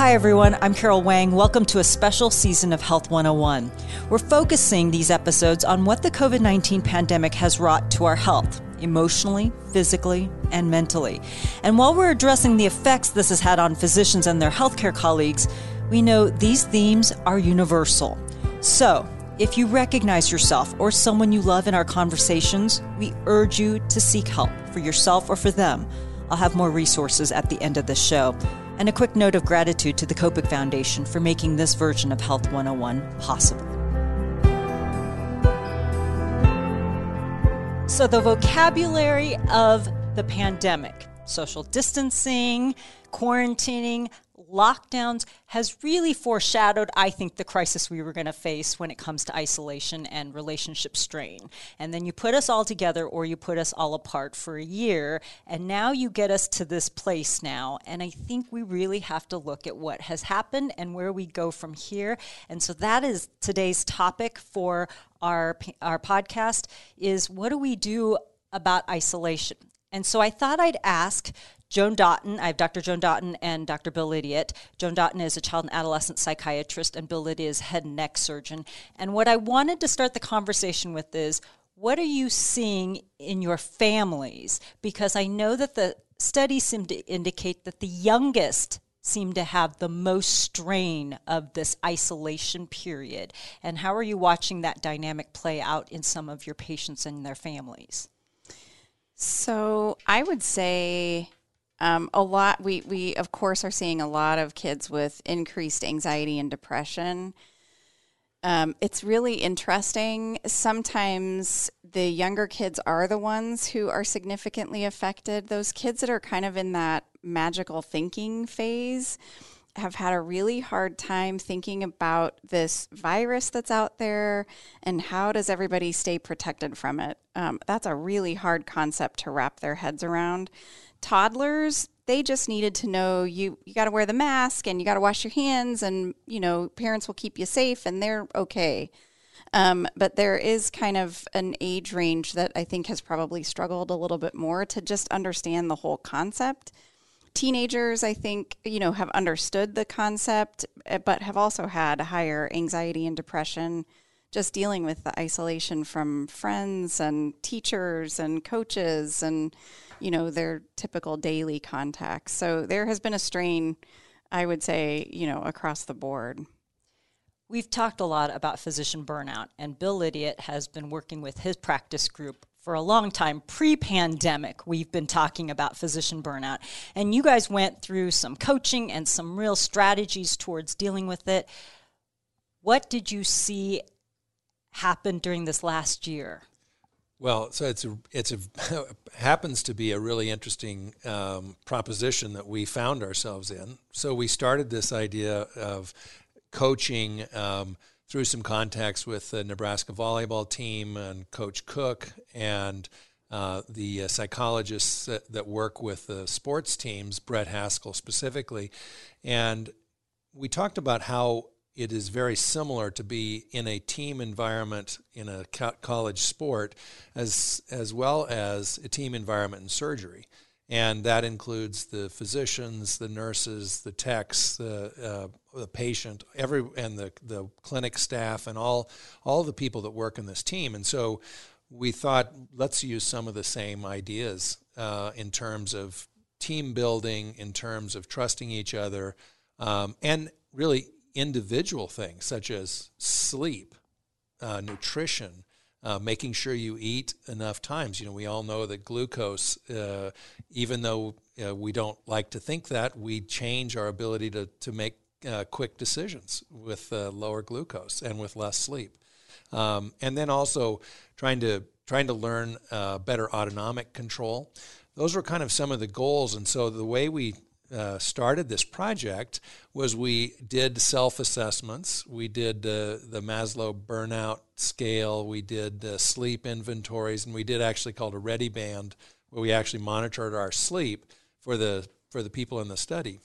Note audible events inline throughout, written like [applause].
Hi, everyone. I'm Carol Wang. Welcome to a special season of Health 101. We're focusing these episodes on what the COVID 19 pandemic has wrought to our health, emotionally, physically, and mentally. And while we're addressing the effects this has had on physicians and their healthcare colleagues, we know these themes are universal. So, if you recognize yourself or someone you love in our conversations, we urge you to seek help for yourself or for them. I'll have more resources at the end of the show. And a quick note of gratitude to the Kopik Foundation for making this version of Health 101 possible. So, the vocabulary of the pandemic social distancing, quarantining, lockdowns has really foreshadowed, I think, the crisis we were going to face when it comes to isolation and relationship strain. And then you put us all together or you put us all apart for a year. And now you get us to this place now. And I think we really have to look at what has happened and where we go from here. And so that is today's topic for our, our podcast is what do we do about isolation? And so I thought I'd ask Joan Daughton. I have Dr. Joan Daughton and Dr. Bill Lydiatt. Joan Daughton is a child and adolescent psychiatrist, and Bill Lydiatt is head and neck surgeon. And what I wanted to start the conversation with is what are you seeing in your families? Because I know that the studies seem to indicate that the youngest seem to have the most strain of this isolation period. And how are you watching that dynamic play out in some of your patients and their families? So I would say um, a lot. We we of course are seeing a lot of kids with increased anxiety and depression. Um, it's really interesting. Sometimes the younger kids are the ones who are significantly affected. Those kids that are kind of in that magical thinking phase have had a really hard time thinking about this virus that's out there and how does everybody stay protected from it. Um, that's a really hard concept to wrap their heads around. Toddlers they just needed to know you you got to wear the mask and you got to wash your hands and you know parents will keep you safe and they're okay. Um, but there is kind of an age range that i think has probably struggled a little bit more to just understand the whole concept teenagers i think you know have understood the concept eh, but have also had higher anxiety and depression just dealing with the isolation from friends and teachers and coaches and you know, their typical daily contacts. So there has been a strain, I would say, you know, across the board. We've talked a lot about physician burnout, and Bill Lydiatt has been working with his practice group for a long time. Pre pandemic, we've been talking about physician burnout. And you guys went through some coaching and some real strategies towards dealing with it. What did you see happen during this last year? Well, so it's a, it's a [laughs] happens to be a really interesting um, proposition that we found ourselves in. So we started this idea of coaching um, through some contacts with the Nebraska volleyball team and Coach Cook and uh, the uh, psychologists that, that, work with the sports teams, Brett Haskell specifically, and we talked about how it is very similar to be in a team environment in a college sport as as well as a team environment in surgery and that includes the physicians the nurses the techs the, uh, the patient every and the, the clinic staff and all all the people that work in this team. And so we thought let's use some of the same ideas uh, in terms of team building in terms of trusting each other um, and really individual things such as sleep, uh, nutrition, uh, making sure you eat enough times. You know, we all know that glucose, uh, even though uh, we don't like to think that, we change our ability to, to make uh, quick decisions with uh, lower glucose and with less sleep. Um, and then also trying to trying to learn better autonomic control. Those were kind of some of the goals. And so the way we uh, started this project was we did self assessments. We did uh, the Maslach burnout scale. We did uh, sleep inventories, and we did actually called a ReadiBand, where we actually monitored our sleep for the for the people in the study.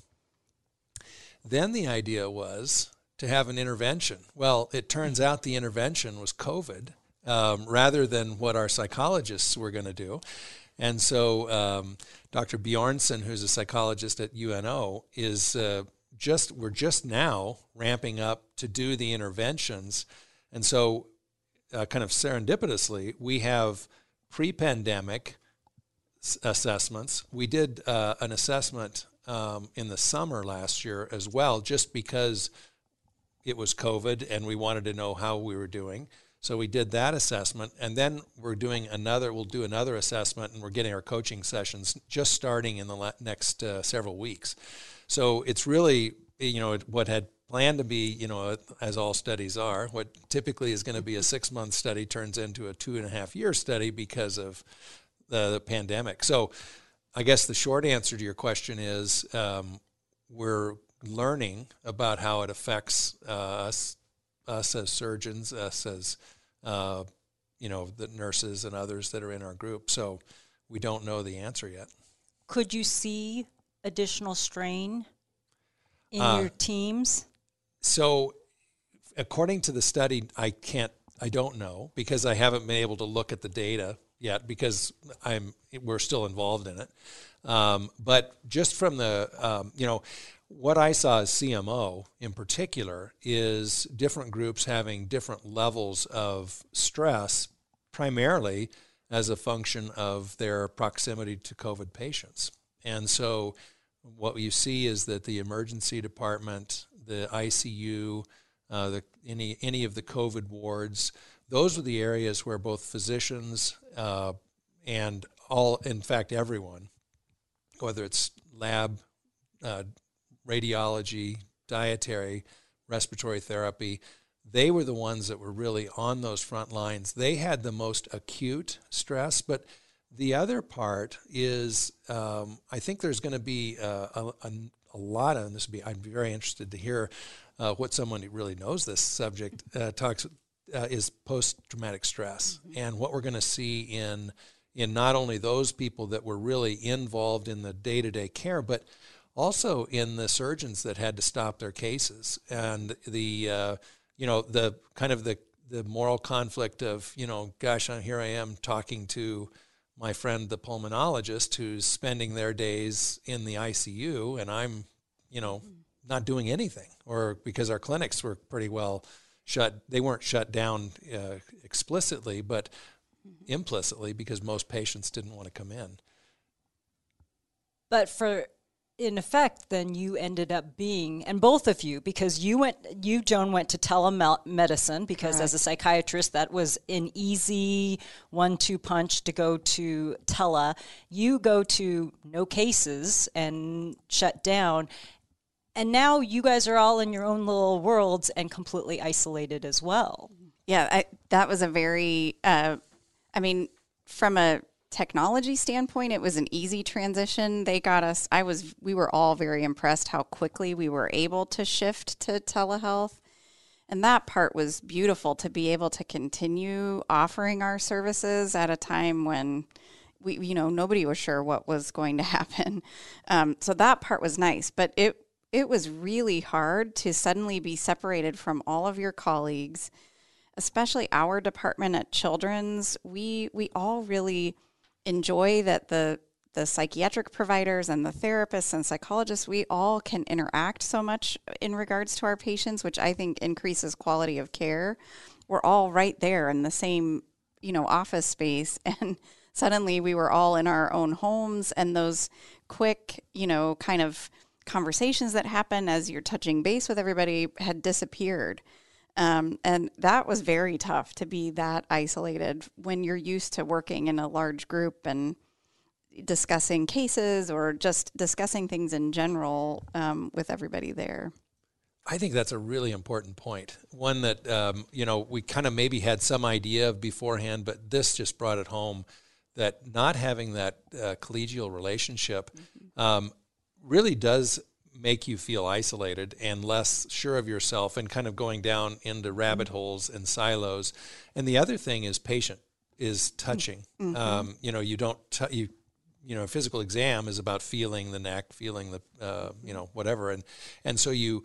Then the idea was to have an intervention. Well, it turns out the intervention was COVID um, rather than what our psychologists were going to do. And so um, Dr. Bjornson, who's a psychologist at UNO, is uh, just we're just now ramping up to do the interventions, and so uh, kind of serendipitously we have pre-pandemic s- assessments. We did uh, an assessment um, in the summer last year as well, just because it was COVID and we wanted to know how we were doing. So we did that assessment, and then we're doing another. We'll do another assessment, and we're getting our coaching sessions just starting in the next uh, several weeks. So it's really, you know, what had planned to be, you know, as all studies are, what typically is going to be a six month study turns into a two and a half year study because of the, the pandemic. So I guess the short answer to your question is um, we're learning about how it affects uh, us, us as surgeons, us as uh, you know the nurses and others that are in our group. So we don't know the answer yet. Could you see additional strain in uh, your teams? So, according to the study, I can't, I don't know because I haven't been able to look at the data yet because I'm we're still involved in it. Um, but just from the um, you know what I saw as CMO in particular is different groups having different levels of stress, primarily as a function of their proximity to COVID patients. And so, what you see is that the emergency department, the ICU, uh, the, any any of the COVID wards, those are the areas where both physicians uh, and all, in fact, everyone, whether it's lab uh, radiology, dietary, respiratory therapy, they were the ones that were really on those front lines. They had the most acute stress, but the other part is um, I think there's going to be uh, a, a, a, lot of, and this would be, I'd be very interested to hear uh, what someone who really knows this subject uh, talks, uh, is post traumatic stress. Mm-hmm. And what we're going to see in, in not only those people that were really involved in the day to day care, but also in the surgeons that had to stop their cases and the uh, you know the kind of the the moral conflict of you know gosh here I am talking to my friend the pulmonologist who's spending their days in the ICU and I'm you know not doing anything or because our clinics were pretty well shut they weren't shut down uh, explicitly but implicitly because most patients didn't want to come in. But for in effect, then you ended up being, and both of you, because you went, you Joan went to telemedicine because Correct. as a psychiatrist, that was an easy one-two punch to go to tele. You go to no cases and shut down, and now you guys are all in your own little worlds and completely isolated as well. Yeah, I, that was a very, uh, I mean, from a technology standpoint, it was an easy transition. They got us, I was, we were all very impressed how quickly we were able to shift to telehealth. And that part was beautiful to be able to continue offering our services at a time when we, you know, nobody was sure what was going to [laughs] happen. Um, so that part was nice, but it, it was really hard to suddenly be separated from all of your colleagues, especially our department at Children's. We, we all really, enjoy that the the psychiatric providers and the therapists and psychologists we all can interact so much in regards to our patients which i think increases quality of care. We're all right there in the same you know office space [laughs] and suddenly we were all in our own homes and those quick you know kind of conversations that happen as you're touching base with everybody had disappeared um, and that was very tough to be that isolated when you're used to working in a large group and discussing cases or just discussing things in general um, with everybody there. I think that's a really important point. One that um, you know we kind of maybe had some idea of beforehand, but this just brought it home that not having that uh, collegial relationship mm-hmm. um, really does make you feel isolated and less sure of yourself and kind of going down into rabbit mm-hmm. holes and silos. And the other thing is patient is touching. Mm-hmm. Um, you know, you don't t- you you know, a physical exam is about feeling the neck, feeling the uh, you know whatever, and and so you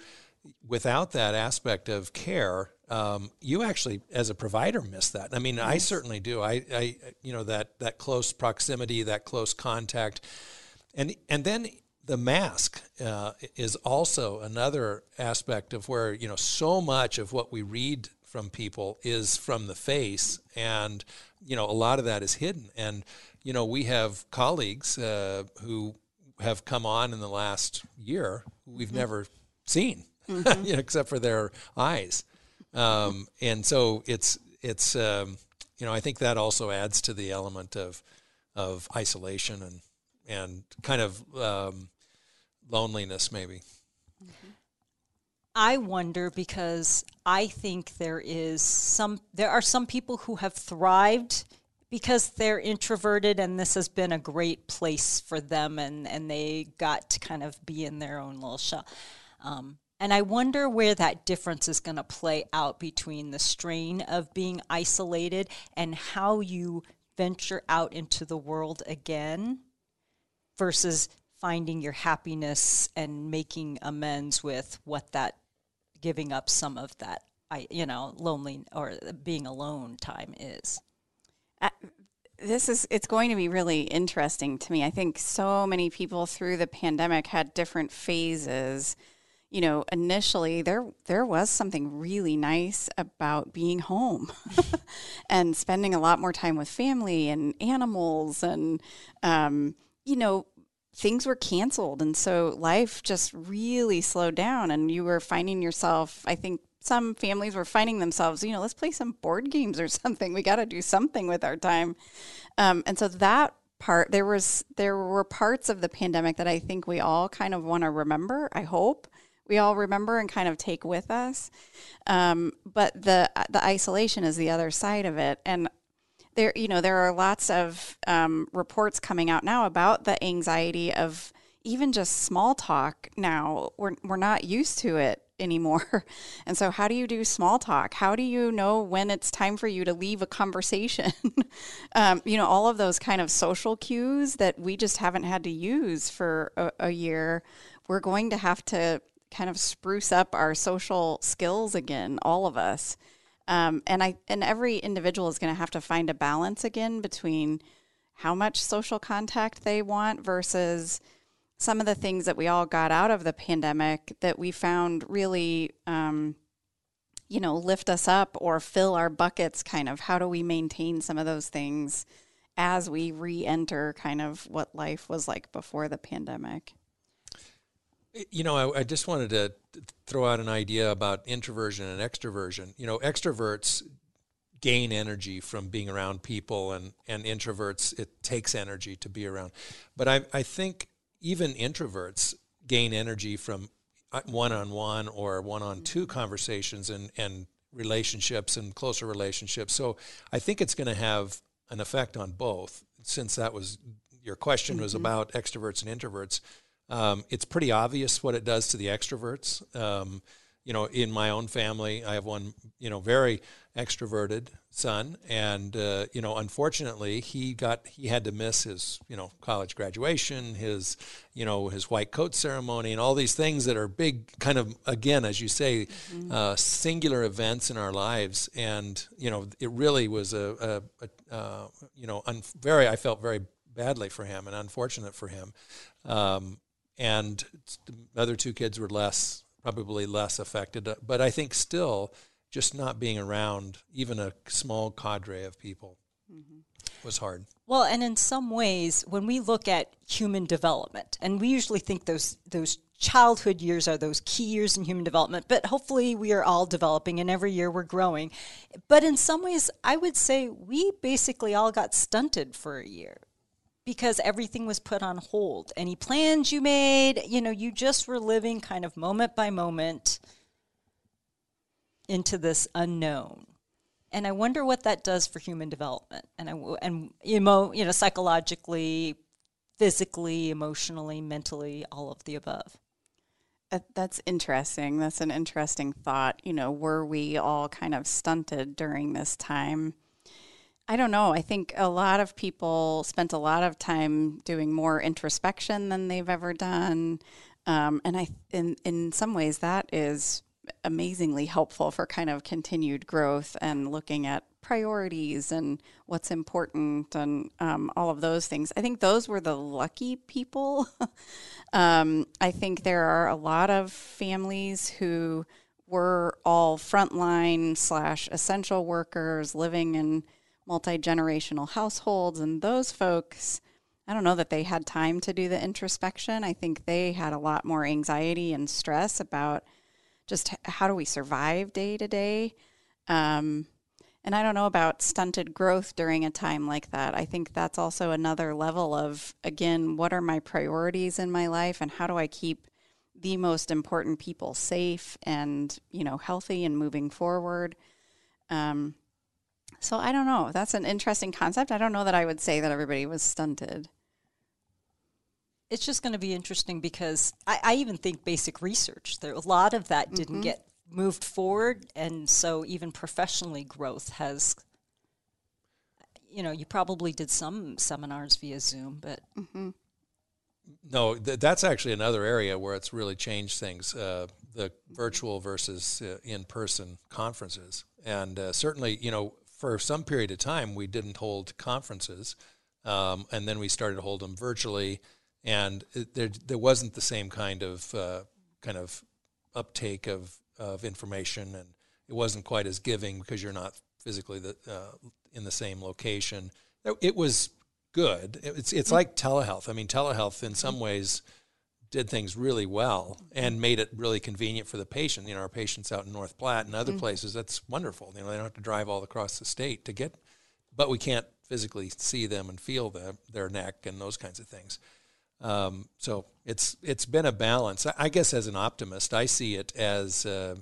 without that aspect of care, um, you actually as a provider miss that. I mean, yes. I certainly do. I, I you know that that close proximity, that close contact, and and then the mask uh, is also another aspect of where you know so much of what we read from people is from the face, and you know a lot of that is hidden. And you know we have colleagues uh, who have come on in the last year who we've mm-hmm. never seen, mm-hmm. [laughs] you know, except for their eyes. Um, and so it's it's um, you know I think that also adds to the element of of isolation and and kind of um, loneliness maybe. I wonder because I think there is some there are some people who have thrived because they're introverted and this has been a great place for them and, and they got to kind of be in their own little shell. Um, and I wonder where that difference is going to play out between the strain of being isolated and how you venture out into the world again versus finding your happiness and making amends with what that giving up some of that I you know lonely or being alone time is. Uh, this is it's going to be really interesting to me. I think so many people through the pandemic had different phases. You know, initially there there was something really nice about being home [laughs] and spending a lot more time with family and animals and um, you know things were canceled and so life just really slowed down and you were finding yourself i think some families were finding themselves you know let's play some board games or [laughs] something. We got to do something with our time. Um, and so that part there was there were parts of the pandemic that i think we all kind of want to remember i hope. We all remember and kind of take with us. Um, but the the isolation is the other side of it and there you know there are lots of um, reports coming out now about the anxiety of even just small talk now. We're, we're not used to it anymore. [laughs] And so how do you do small talk? How do you know when it's time for you to leave a conversation? [laughs] Um, you know all of those kind of social cues that we just haven't had to use for a, a year we're going to have to kind of spruce up our social skills again all of us um, and I and every individual is going to have to find a balance again between how much social contact they want versus some of the things that we all got out of the pandemic that we found really um, you know lift us up or fill our buckets kind of. How do we maintain some of those things as we re-enter kind of what life was like before the pandemic you know, I, I, just wanted to throw out an idea about introversion and extroversion. You know, extroverts gain energy from being around people, and, and introverts, it takes energy to be around. But I, I think even introverts gain energy from one on one or one on two conversations and, and relationships and closer relationships. So I think it's going to have an effect on both, since that was your question mm-hmm. was about extroverts and introverts um, it's pretty obvious what it does to the extroverts. Um, you know, in my own family, I have one, you know, very extroverted son, and uh, you know, unfortunately, he got he had to miss his, you know, college graduation, his, you know, his white coat ceremony, and all these things that are big, kind of again, as you say, mm-hmm. uh, singular events in our lives, and you know, it really was a, a, a uh, you know, un- very. I felt very badly for him and unfortunate for him. Um, and the other two kids were less probably less affected. But i think still just not being around even a small cadre of people mm-hmm. was hard. Well and in some ways when we look at human development and we usually think those those childhood years are those key years in human development but hopefully we are all developing and every year we're growing. But in some ways i would say we basically all got stunted for a year because everything was put on hold. Any plans you made, you know, you just were living kind of moment by moment into this unknown. And I wonder what that does for human development and I, and emo, you know psychologically, physically, emotionally, mentally, all of the above. That's interesting. That's an interesting thought. You know, were we all kind of stunted during this time? I don't know. I think a lot of people spent a lot of time doing more introspection than they've ever done, um, and I, in in some ways, that is amazingly helpful for kind of continued growth and looking at priorities and what's important and um, all of those things. I think those were the lucky people. [laughs] um, I think there are a lot of families who were all frontline slash essential workers living in multi generational households, and those folks. I don't know that they had time to do the introspection. I think they had a lot more anxiety and stress about just how do we survive day to day. Um, and I don't know about stunted growth during a time like that. I think that's also another level of, again, what are my priorities in my life and how do I keep the most important people safe and, you know, healthy and moving forward? Um, so I don't know. That's an interesting concept. I don't know that I would say that everybody was stunted. It's just going to be interesting because I, I even think basic research, there a lot of that didn't mm-hmm. get moved forward and so even professionally growth has you know you probably did some seminars via zoom but mm-hmm. no th- that's actually another area where it's really changed things uh, the virtual versus uh, in-person conferences and uh, certainly you know for some period of time we didn't hold conferences um, and then we started to hold them virtually and it, there, there wasn't the same kind of uh, kind of uptake of of information, and it wasn't quite as giving because you're not physically the, uh, in the same location. It was good. It's it's mm-hmm. like telehealth. I mean, telehealth in some ways did things really well and made it really convenient for the patient. You know, our patients out in North Platte and other mm-hmm. places, that's wonderful. You know, they don't have to drive all across the state to get, but we can't physically see them and feel the, their neck and those kinds of things. Um, so it's it's been a balance. I guess as an optimist, I see it as uh,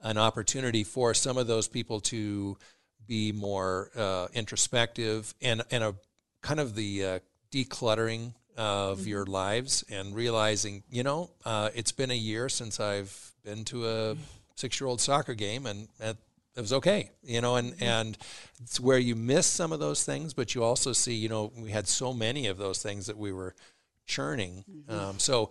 an opportunity for some of those people to be more uh, introspective and and a kind of the uh, decluttering of mm-hmm. your lives and realizing, you know, uh, it's been a year since I've been to a six year old soccer game and. it was okay, you know, and, mm-hmm. and it's where you miss some of those things, but you also see, you know, we had so many of those things that we were churning. Mm-hmm. Um, so,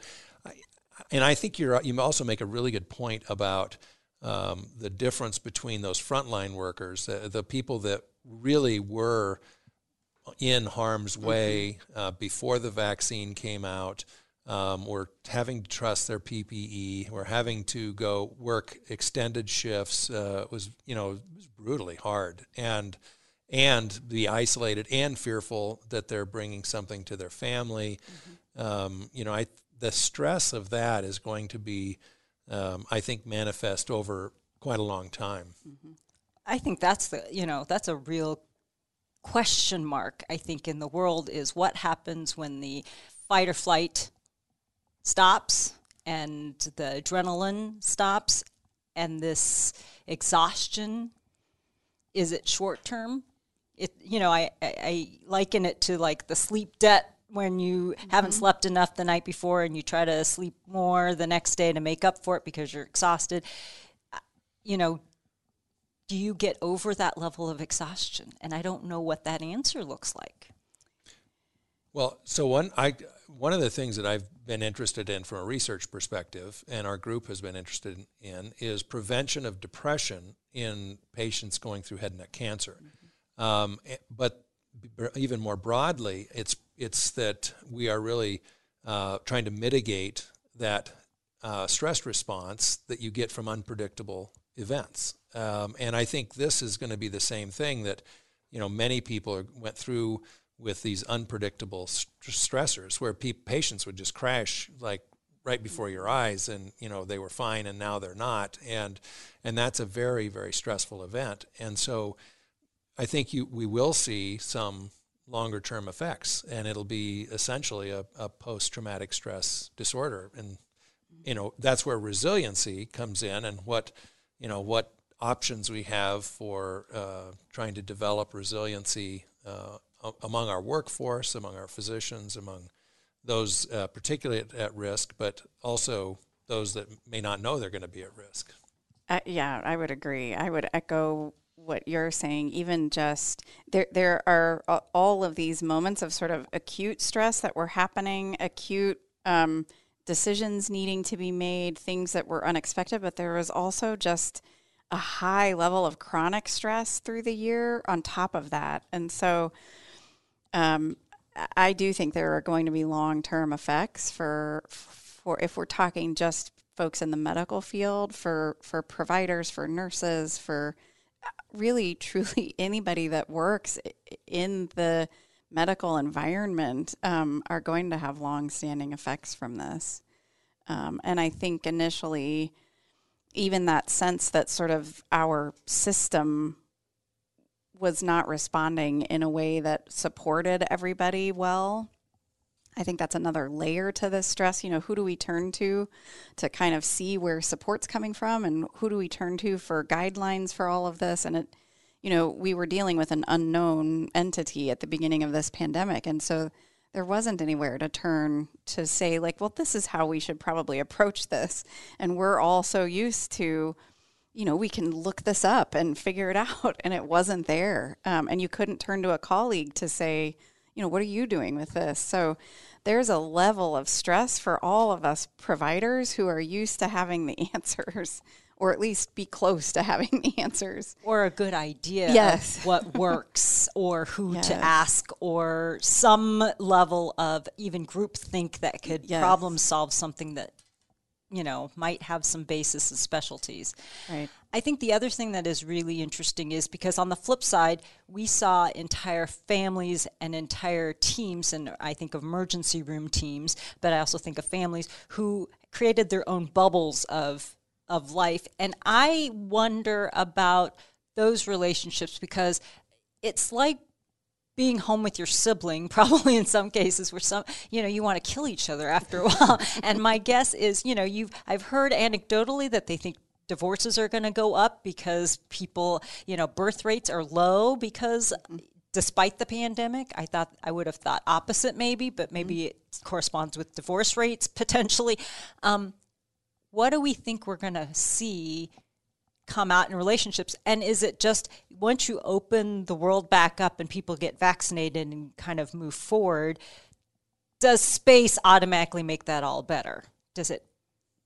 and I think you're you also make a really good point about um, the difference between those frontline workers, the, the people that really were in harm's mm-hmm. way uh, before the vaccine came out. Um, were having to trust their PPE. We're having to go work extended shifts. Uh, it was you know it was brutally hard, and and be isolated and fearful that they're bringing something to their family. Mm-hmm um, you know, I the stress of that is going to be, um, I think, manifest over quite a long time. Mm-hmm. I think that's the you know that's a real question mark. I think in the world is what happens when the fight or flight stops and the adrenaline stops and this exhaustion is it short term it you know I, I, I liken it to like the sleep debt when you mm-hmm. haven't slept enough the night before and you try to sleep more the next day to make up for it because you're exhausted you know do you get over that level of exhaustion and i don't know what that answer looks like well so one i one of the things that i've been interested in from a research perspective and our group has been interested in is prevention of depression in patients going through head and neck cancer mm-hmm. um, eh, but even more broadly, it's it's that we are really uh, trying to mitigate that uh, stress response that you get from unpredictable events. Um, and I think this is going to be the same thing that you know many people are, went through with these unpredictable st- stressors, where pe- patients would just crash like right before your eyes, and you know they were fine, and now they're not, and and that's a very very stressful event. And so I think you we will see some longer term effects, and it'll be essentially a, a post traumatic stress disorder, and you know that's where resiliency comes in, and what you know what options we have for uh, trying to develop resiliency uh, among our workforce, among our physicians, among those uh, particularly at, at, risk, but also those that may not know they're going to be at risk. Uh, yeah, I would agree. I would echo what you're saying, even just there, there are all of these moments of sort of acute stress that were happening, acute um, decisions needing to be made, things that were unexpected, but there was also just a high level of chronic stress through the year on top of that. And so um, I do think there are going to be long term effects for for if we're talking just folks in the medical field, for for providers, for nurses, for uh, really [laughs] truly anybody that works in the medical environment um, are going to have long standing effects from this. Um, and I think initially, even that sense that sort of our system was not responding in a way that supported everybody well. I think that's another layer to this stress. You know, who do we turn to to kind of see where support's coming from and who do we turn to for guidelines for all of this? And it, you know, we were dealing with an unknown entity at the beginning of this pandemic. And so there wasn't anywhere to turn to say, like, well, this is how we should probably approach this. And we're all so used to, you know, we can look this up and figure it [laughs] out. And it wasn't there. Um, and you couldn't turn to a colleague to say, you know, what are you doing with this? So there's a level of stress for all of us providers who are used to having the [laughs] answers or at least be close to having the [laughs] answers or a good idea yes. of what [laughs] works or who yes. to ask or some level of even group think that could yes. problem solve something that you know, might have some basis in specialties. Right. I think the other thing that is really interesting is because on the flip side, we saw entire families and entire teams, and I think of emergency room teams, but I also think of families who created their own bubbles of of life. And I wonder about those relationships because it's like being home with your sibling, [laughs] probably in some cases where some, you know, you want to kill each other after a [laughs] while. and my guess is, you know, you've, I've heard anecdotally that they think divorces are going to go up because people, you know, birth rates are low because despite the pandemic. I thought I would have thought opposite maybe, but maybe mm-hmm. it corresponds with divorce rates [laughs] potentially. Um, what do we think we're going to see come out in relationships? And is it just once you open the world back up and people get vaccinated and kind of move forward, does space automatically make that all better? Does it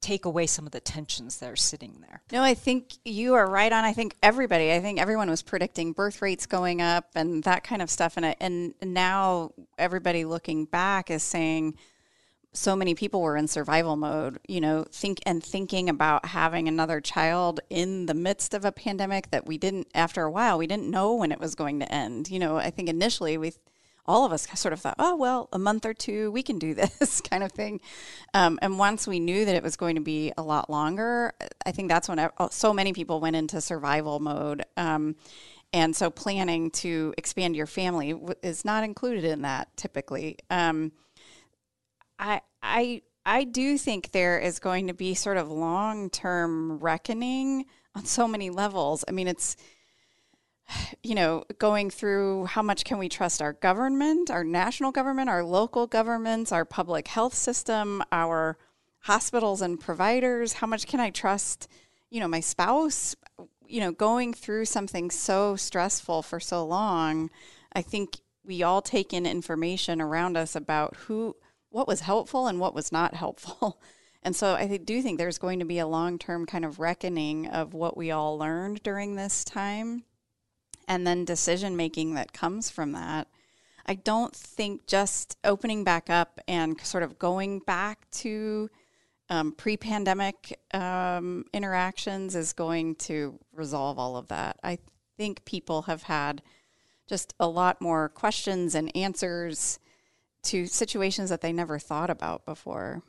take away some of the tensions that are sitting there? No, I think you are right on. I think everybody, I think everyone was predicting birth rates going up and that kind of stuff. And, and now everybody looking back is saying, so many people were in survival mode, you know, think and thinking about having another child in the midst of a pandemic that we didn't after a while we didn't know when it was going to end. You know, I think initially we all of us sort of thought, oh well, a month or two we can do [laughs] this kind of thing. Um, and once we knew that it was going to be a lot longer, I think that's when I, so many people went into survival mode. Um, and so planning to expand your family is not included in that typically. Um, I I I do think there is going to be sort of long term reckoning on so many levels. I mean, it's you know, going through how much can we trust our government, our national government, our local governments, our public health system, our hospitals and providers? How much can I trust, you know, my spouse? You know, going through something so stressful for so long, I think we all take in information around us about who what was helpful and what was not helpful. [laughs] And so I do think there's going to be a long term kind of reckoning of what we all learned during this time and then decision making that comes from that. I don't think just opening back up and sort of going back to um, pre pandemic um, interactions is going to resolve all of that. I think people have had just a lot more questions and answers to situations that they never thought about before.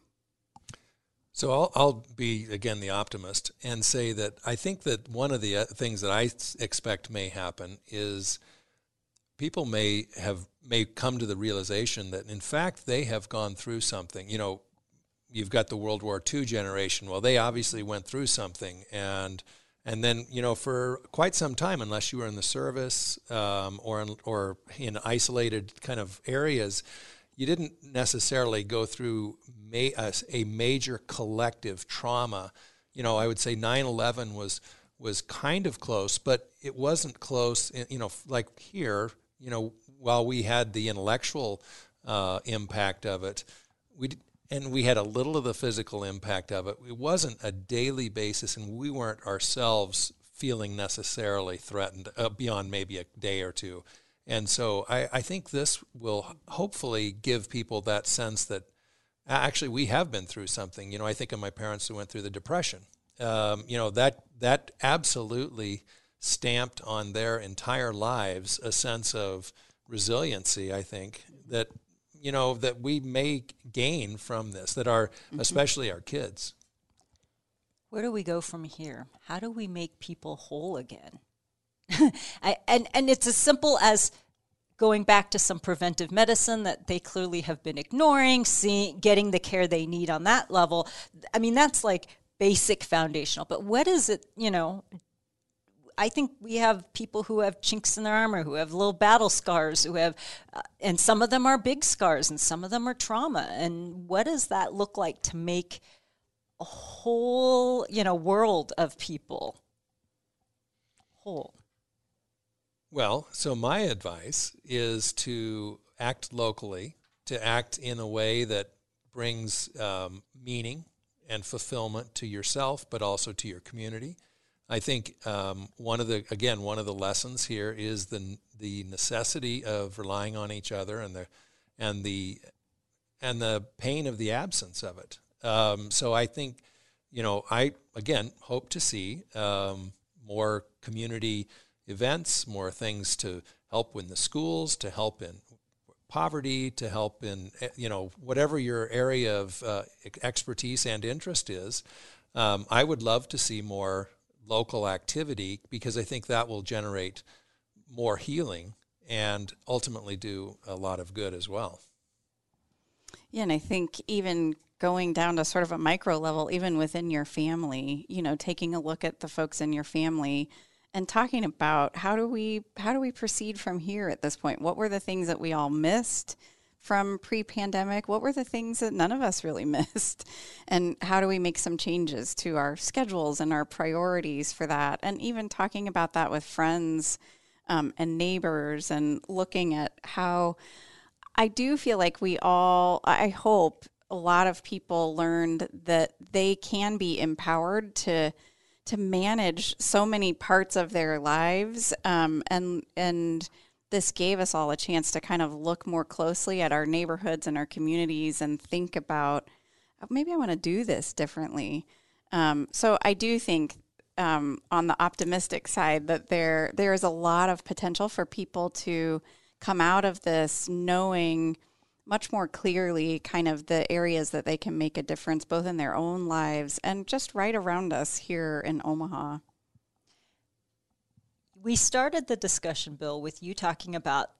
So I'll, I'll be again the optimist and say that I think that one of the uh, things that I expect may happen is people may have may come to the realization that in fact they have gone through something. You know, you've got the World War II generation. Well, they obviously went through something, and and then you know for quite some time, unless you were in the service um, or in, or in isolated kind of areas, you didn't necessarily go through ma- a, a, major collective trauma. You know, I would say 9/11 was was kind of close, but it wasn't close. You know, like here, you know, while we had the intellectual uh, impact of it, we and we had a little of the physical impact of it. It wasn't a daily basis, and we weren't ourselves feeling necessarily threatened uh, beyond maybe a day or two. And so I, I think this will hopefully give people that sense that actually we have been through something. You know, I think of my parents who went through the depression. Um, you know that that absolutely stamped on their entire lives a sense of resiliency. I think that you know that we may gain from this. That our mm-hmm. especially our kids. Where do we go from here? How do we make people whole again? [laughs] I, and and it's as simple as going back to some preventive medicine that they clearly have been ignoring, seeing, getting the care they need on that level. I mean, that's like basic foundational. But what is it, you know? I think we have people who have chinks in their armor, who have little battle scars, who have, uh, and some of them are big scars and some of them are trauma. And what does that look like to make a whole, you know, world of people whole? Well, so my advice is to act locally, to act in a way that brings um, meaning and fulfillment to yourself, but also to your community. I think um, one of the again one of the lessons here is the the necessity of relying on each other and the and the and the pain of the absence of it. Um, so I think you know I again hope to see um, more community events, more things to help in the schools, to help in poverty, to help in eh, you know whatever your area of uh, expertise and interest is. Um, I would love to see more local activity because I think that will generate more healing and ultimately do a lot of good as well. Yeah, and I think even going down to sort of a micro level, even within your family, you know, taking a look at the folks in your family and talking about how do we how do we proceed from here at this point? What were the things that we all missed from pre-pandemic? What were the things that none of us really [laughs] missed? And how do we make some changes to our schedules and our priorities for that? And even talking about that with friends um, and neighbors and looking at how I do feel like we all, I hope a lot of people learned that they can be empowered to to manage so many parts of their lives um, and and this gave us all a chance to kind of look more closely at our neighborhoods and our communities and think about oh, maybe I want to do this differently. Um, so I do think um, on the optimistic side that there there is a lot of potential for people to come out of this knowing much more clearly kind of the areas that they can make a difference both in their own lives and just right around us here in Omaha. We started the discussion, Bill, with you talking about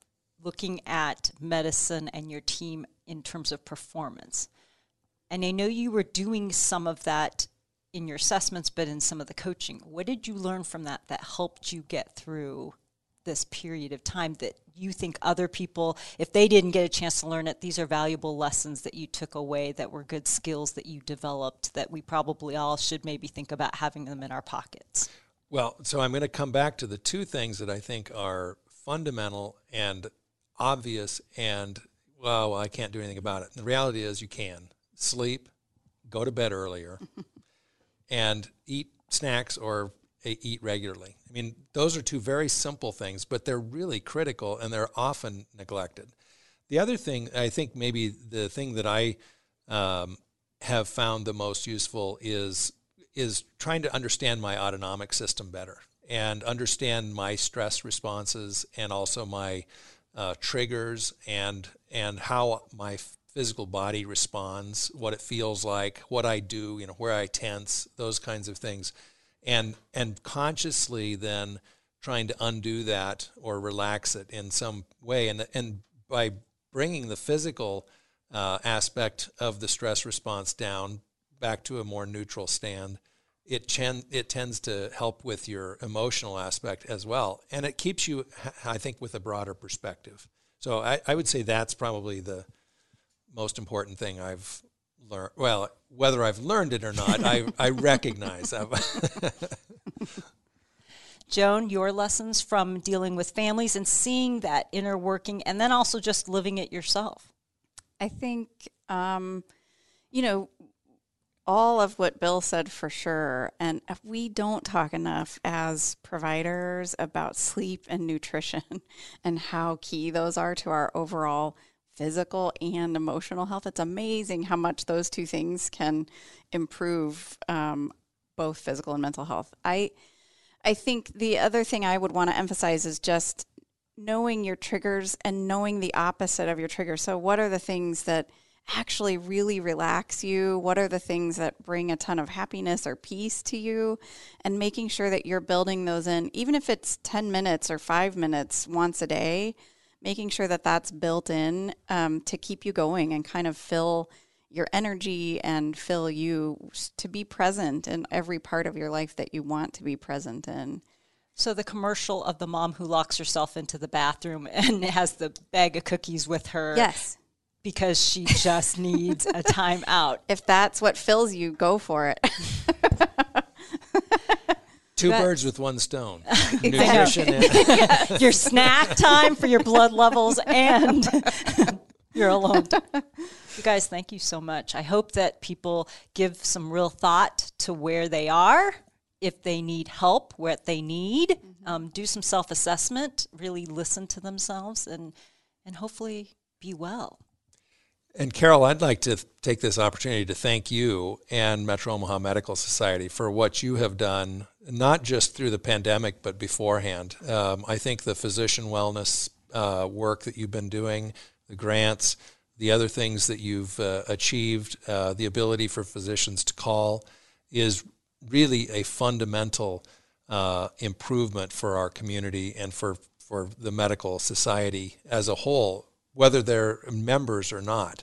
looking at medicine and your team in terms of performance. And I know you were doing some of that in your assessments, but in some of the coaching. What did you learn from that that helped you get through this period of time that you think other people, if they didn't get a chance to learn it, these are valuable lessons that you took away that were good skills that you developed that we probably all should maybe think about having them in our pockets? Well, so I'm going to come back to the two things that I think are fundamental and obvious and, well, I can't do anything about it. the reality is you can sleep, go to bed earlier, [laughs] and eat snacks or eat regularly. I mean, those are two very simple things, but they're really critical and they're often neglected. The other thing, I think maybe the thing that I um, have found the most useful is is trying to understand my autonomic system better and understand my stress responses and also my uh, triggers and and how my physical body responds, what it feels like, what I do, you know, where I tense, those kinds of things and and consciously then trying to undo that or relax it in some way. And and by bringing the physical uh, aspect of the stress response down back to a more neutral stand it chen- it tends to help with your emotional aspect as well. And it keeps you i think with a broader perspective. So i, I would say that's probably the most important thing i've learned. Well, whether I've learned it or not, I, I [laughs] recognize. [laughs] Joan, your lessons from dealing with families and seeing that inner working, and then also just living it yourself. I think, um, you know, all of what Bill said for sure. And we don't talk enough as providers about sleep and nutrition [laughs] and how key those are to our overall physical and emotional health. It's amazing how much those two things can improve um, both physical and mental health. I I think the other thing I would want to emphasize is just knowing your triggers and knowing the opposite of your triggers. So, what are the things that actually really relax you? What are the things that bring a ton of happiness or peace to you? And making sure that you're building those in, even if it's 10 minutes or five minutes once a day, making sure that that's built in um, to keep you going and kind of fill your energy and fill you to be present in every part of your life that you want to be present in. So the commercial of the mom who locks herself into the bathroom [laughs] and has the bag of cookies with her. Yes. Because she just [laughs] needs a time out. If that's what fills you, go for it. [laughs] Two birds with one stone. [laughs] Nutrition and [laughs] your snack time for your blood levels and [laughs] you're alone. You guys, thank you so much. I hope that people give some real thought to where they are, if they need help, what they need, mm-hmm. um, do some self assessment, really listen to themselves, and and hopefully be well. And Carol, I'd like to take this opportunity to thank you and Metro Omaha Medical Society for what you have done, not just through the pandemic, but beforehand. Um, I think the physician wellness uh, work that you've been doing, the grants, the other things that you've uh, achieved, uh, the ability for physicians to call, is really a fundamental uh, improvement for our community and for, for the medical society as a whole whether they're members or not.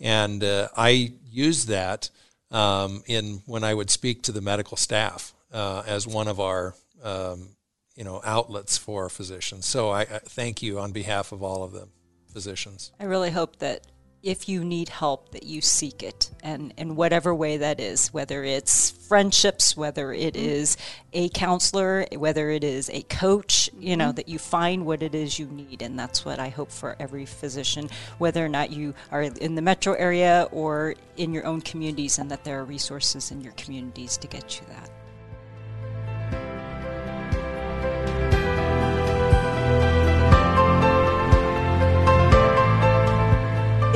And uh, I use that um, in when I would speak to the medical staff uh, as one of our um, you know outlets for physicians. So I, I thank you on behalf of all of the physicians. I really hope that if you need help that you seek it and in whatever way that is whether it's friendships whether it mm-hmm. is a counselor whether it is a coach you know mm-hmm. that you find what it is you need and that's what i hope for every physician whether or not you are in the metro area or in your own communities and that there are resources in your communities to get you that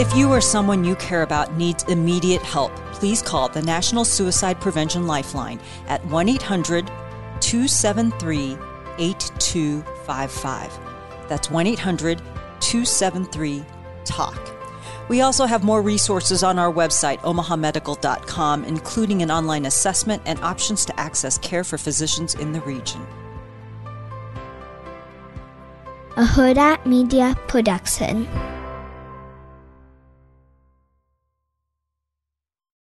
If you or someone you care about needs immediate help, please call the National Suicide Prevention Lifeline at 1 800 273 8255. That's 1 800 273 TALK. We also have more resources on our website, omahamedical.com, including an online assessment and options to access care for physicians in the region. A Hurrdat Media Production.